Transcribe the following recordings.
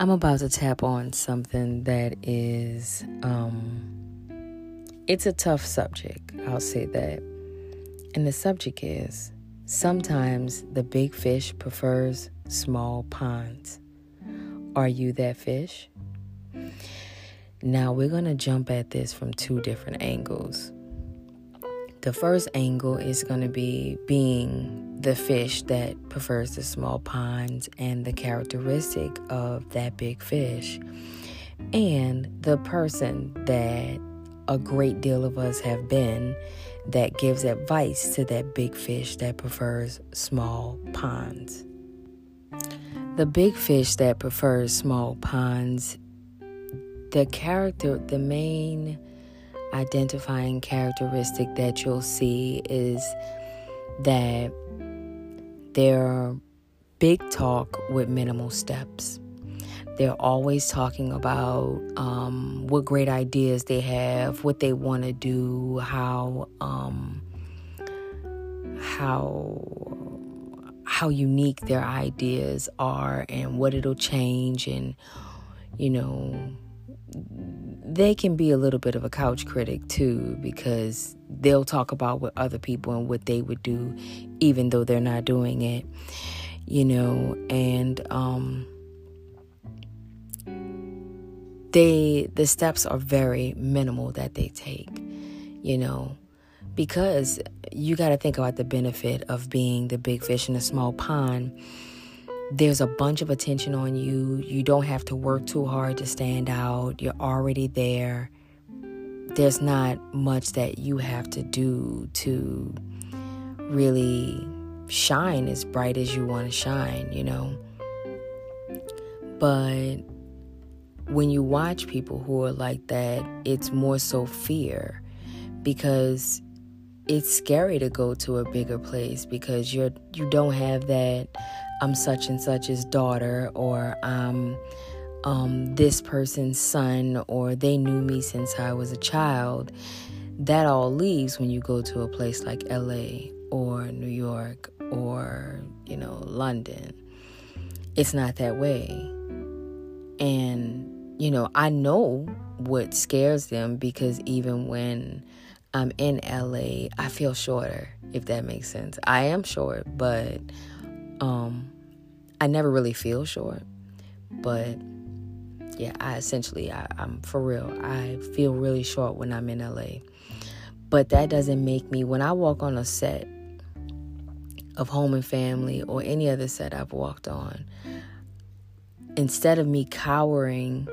I'm about to tap on something that is, um, it's a tough subject. I'll say that. And the subject is sometimes the big fish prefers small ponds. Are you that fish? Now we're going to jump at this from two different angles. The first angle is going to be being the fish that prefers the small ponds and the characteristic of that big fish, and the person that a great deal of us have been that gives advice to that big fish that prefers small ponds. The big fish that prefers small ponds, the character, the main identifying characteristic that you'll see is that they're big talk with minimal steps. They're always talking about um, what great ideas they have, what they want to do, how um, how how unique their ideas are, and what it'll change, and you know they can be a little bit of a couch critic too because they'll talk about what other people and what they would do even though they're not doing it you know? And um they the steps are very minimal that they take you know? Because you got to think about the benefit of being the big fish in a small pond there's a bunch of attention on you. You don't have to work too hard to stand out. You're already there. There's not much that you have to do to really shine as bright as you want to shine, you know. But when you watch people who are like that, it's more so fear because it's scary to go to a bigger place because you're you don't have that I'm such and such's daughter, or I'm um, this person's son, or they knew me since I was a child. That all leaves when you go to a place like LA or New York or, you know, London. It's not that way. And, you know, I know what scares them because even when I'm in LA, I feel shorter, if that makes sense. I am short, but um, I never really feel short, but yeah, I essentially, I, I'm for real. I feel really short when I'm in LA, but that doesn't make me. When I walk on a set of Home and Family or any other set I've walked on, instead of me cowering,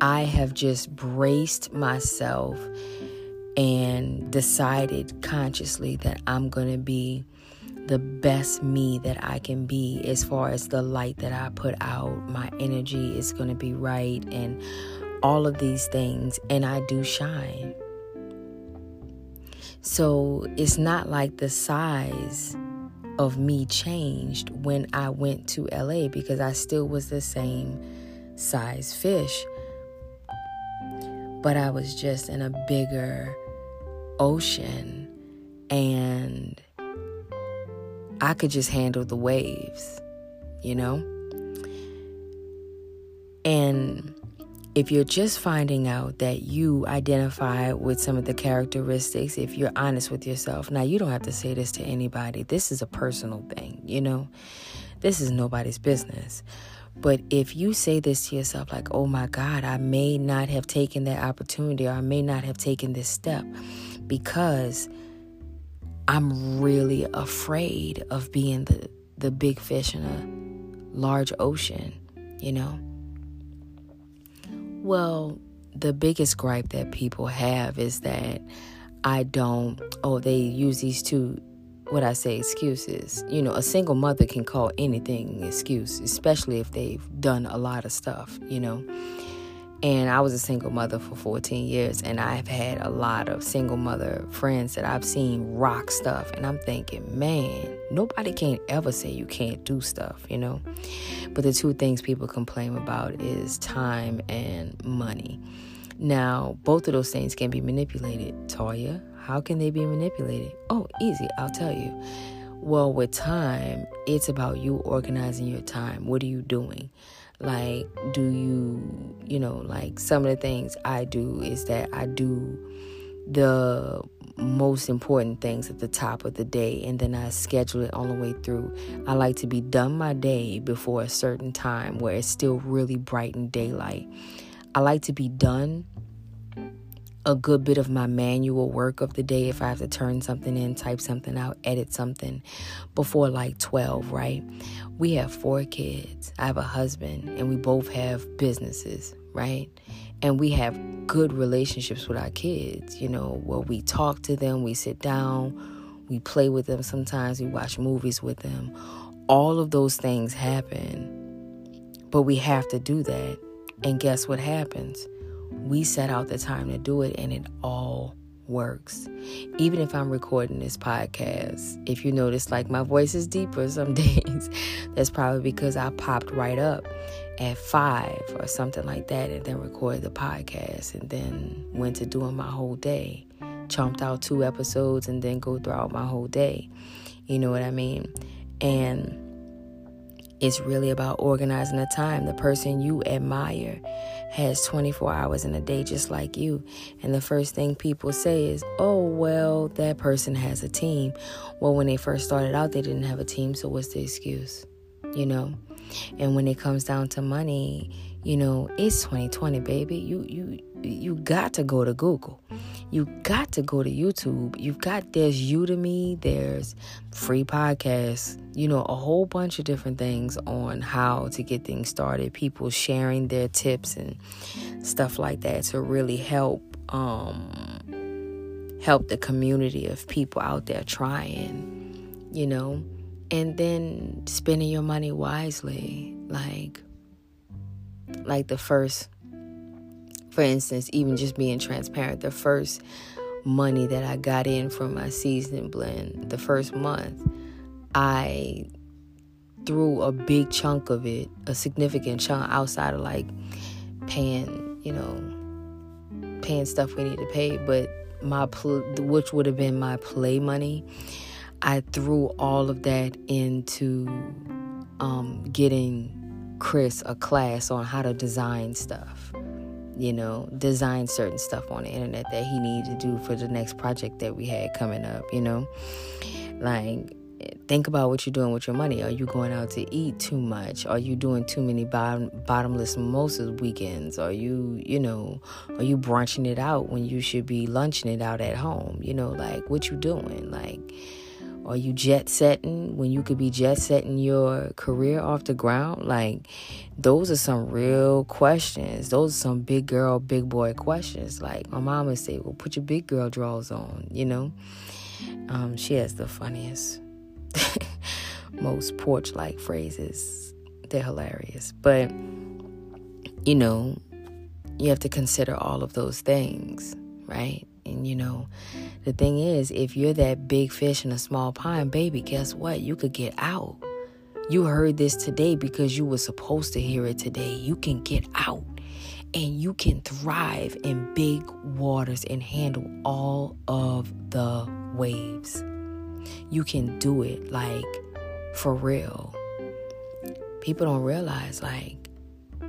I have just braced myself and decided consciously that I'm going to be the best me that I can be as far as the light that I put out. My energy is going to be right and all of these things, and I do shine. So it's not like the size of me changed when I went to LA because I still was the same size fish. But I was just in a bigger ocean and I could just handle the waves, you know? And if you're just finding out that you identify with some of the characteristics, if you're honest with yourself, now you don't have to say this to anybody. This is a personal thing, you know? This is nobody's business. But if you say this to yourself, like, oh my God, I may not have taken that opportunity or I may not have taken this step because I'm really afraid of being the, the big fish in a large ocean, you know? Well, the biggest gripe that people have is that I don't, oh, they use these two, what I say, excuses. You know, a single mother can call anything an excuse, especially if they've done a lot of stuff, you know? And I was a single mother for 14 years, and I've had a lot of single mother friends that I've seen rock stuff. And I'm thinking, man, nobody can ever say you can't do stuff, you know? But the two things people complain about is time and money. Now, both of those things can be manipulated. Toya, how can they be manipulated? Oh, easy, I'll tell you. Well, with time, it's about you organizing your time. What are you doing? Like, do you, you know, like some of the things I do is that I do the most important things at the top of the day and then I schedule it all the way through. I like to be done my day before a certain time where it's still really bright and daylight. I like to be done a good bit of my manual work of the day if I have to turn something in, type something out, edit something before like 12, right? We have four kids. I have a husband and we both have businesses, right? And we have good relationships with our kids, you know, where we talk to them, we sit down, we play with them sometimes, we watch movies with them. All of those things happen. But we have to do that. And guess what happens? We set out the time to do it and it all works. Even if I'm recording this podcast, if you notice like my voice is deeper some days, that's probably because I popped right up at five or something like that and then recorded the podcast and then went to doing my whole day. Chomped out two episodes and then go throughout my whole day. You know what I mean? And it's really about organizing the time. The person you admire has 24 hours in a day just like you. And the first thing people say is, oh, well, that person has a team. Well, when they first started out, they didn't have a team, so what's the excuse? You know? And when it comes down to money, you know, it's 2020, baby. You you you got to go to Google. You got to go to YouTube. You've got there's Udemy, there's free podcasts, you know, a whole bunch of different things on how to get things started. People sharing their tips and stuff like that to really help um help the community of people out there trying, you know and then spending your money wisely like like the first for instance even just being transparent the first money that i got in from my seasoning blend the first month i threw a big chunk of it a significant chunk outside of like paying you know paying stuff we need to pay but my pl- which would have been my play money I threw all of that into um, getting Chris a class on how to design stuff. You know, design certain stuff on the internet that he needed to do for the next project that we had coming up, you know? Like, think about what you're doing with your money. Are you going out to eat too much? Are you doing too many bottom, bottomless mimosas weekends? Are you, you know, are you brunching it out when you should be lunching it out at home? You know, like what you doing? Like, are you jet setting when you could be jet setting your career off the ground? Like, those are some real questions. Those are some big girl, big boy questions. Like, my mom would say, Well, put your big girl drawers on, you know? Um, she has the funniest, most porch like phrases. They're hilarious. But, you know, you have to consider all of those things, right? And, you know, the thing is, if you're that big fish in a small pond, baby, guess what? You could get out. You heard this today because you were supposed to hear it today. You can get out and you can thrive in big waters and handle all of the waves. You can do it like for real. People don't realize, like,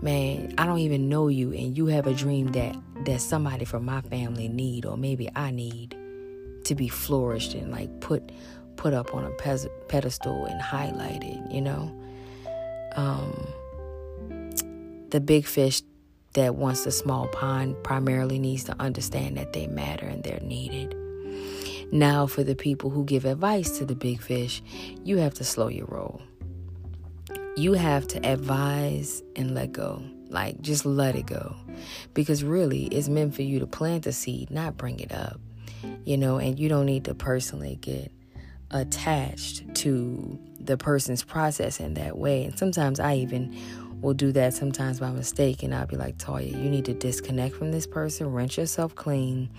man, I don't even know you, and you have a dream that that somebody from my family need, or maybe I need to be flourished and like put put up on a pedestal and highlighted, you know. Um, the big fish that wants the small pond primarily needs to understand that they matter and they're needed. Now, for the people who give advice to the big fish, you have to slow your roll. You have to advise and let go. Like, just let it go. Because really, it's meant for you to plant the seed, not bring it up you know, and you don't need to personally get attached to the person's process in that way. And sometimes I even will do that sometimes by mistake and I'll be like, Toya, you need to disconnect from this person, rinse yourself clean,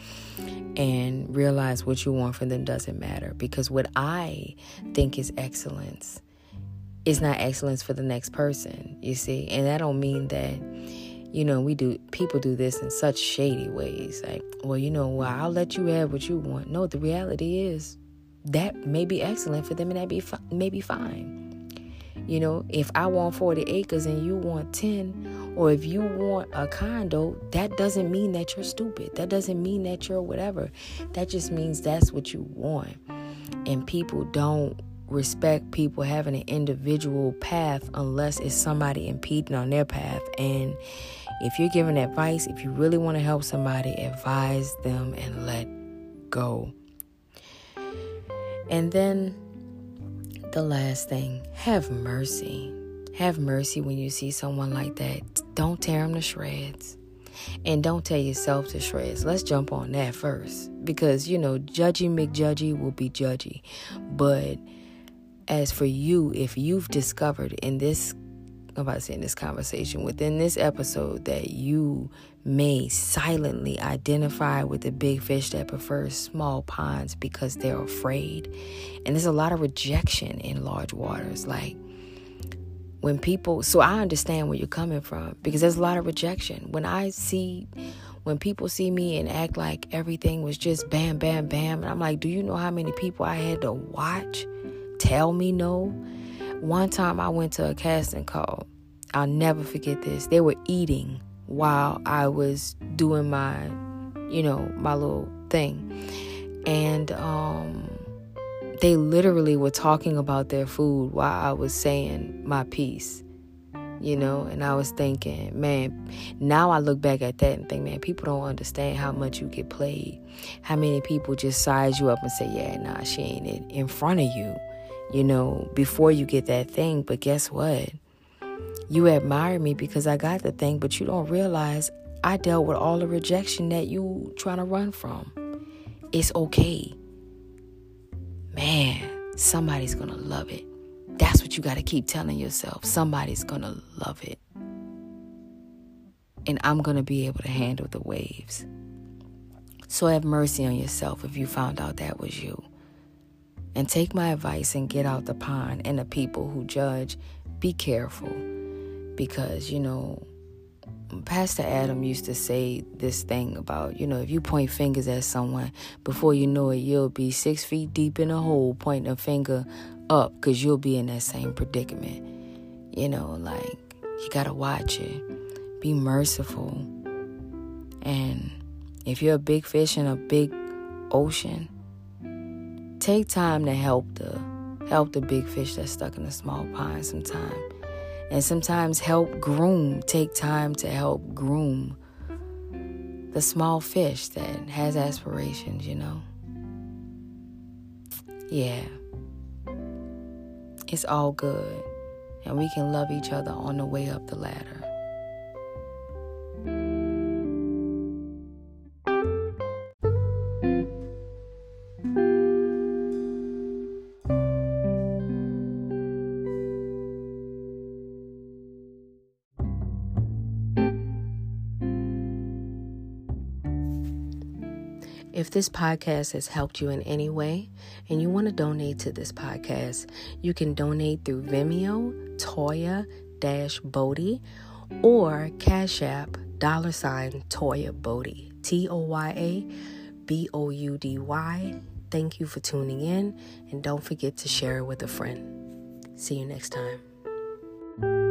and realize what you want from them doesn't matter. Because what I think is excellence is not excellence for the next person, you see? And that don't mean that you know, we do people do this in such shady ways. Like, well, you know, well, I'll let you have what you want. No, the reality is that may be excellent for them and that be fi- may be fine. You know, if I want 40 acres and you want 10, or if you want a condo, that doesn't mean that you're stupid. That doesn't mean that you're whatever. That just means that's what you want. And people don't respect people having an individual path unless it's somebody impeding on their path. And if you're giving advice, if you really want to help somebody, advise them and let go. And then the last thing, have mercy. Have mercy when you see someone like that. Don't tear them to shreds. And don't tear yourself to shreds. Let's jump on that first. Because, you know, judgy McJudgy will be judgy. But as for you, if you've discovered in this About in this conversation, within this episode, that you may silently identify with the big fish that prefers small ponds because they're afraid. And there's a lot of rejection in large waters. Like when people, so I understand where you're coming from because there's a lot of rejection. When I see, when people see me and act like everything was just bam, bam, bam, and I'm like, do you know how many people I had to watch tell me no? One time I went to a casting call. I'll never forget this. They were eating while I was doing my, you know, my little thing. And um they literally were talking about their food while I was saying my piece. You know, and I was thinking, man, now I look back at that and think, man, people don't understand how much you get played. How many people just size you up and say, yeah, nah, she ain't it in front of you you know, before you get that thing. But guess what? You admire me because I got the thing, but you don't realize I dealt with all the rejection that you trying to run from. It's okay. Man, somebody's going to love it. That's what you got to keep telling yourself. Somebody's going to love it. And I'm going to be able to handle the waves. So have mercy on yourself if you found out that was you. And take my advice and get out the pond. And the people who judge, be careful. Because, you know, Pastor Adam used to say this thing about, you know, if you point fingers at someone, before you know it, you'll be six feet deep in a hole pointing a finger up because you'll be in that same predicament. You know, like, you got to watch it. Be merciful. And if you're a big fish in a big ocean, take time to help the help the big fish that's stuck in the small pond sometime. And sometimes help groom, take time to help groom the small fish that has aspirations, you know. Yeah. It's all good. And we can love each other on the way up the ladder. This podcast has helped you in any way and you want to donate to this podcast, you can donate through Venmo, Toya Dash Boudy, or Cash App dollar sign Toya Boudy. T O Y A B O U D Y. Thank you for tuning in and don't forget to share it with a friend. See you next time.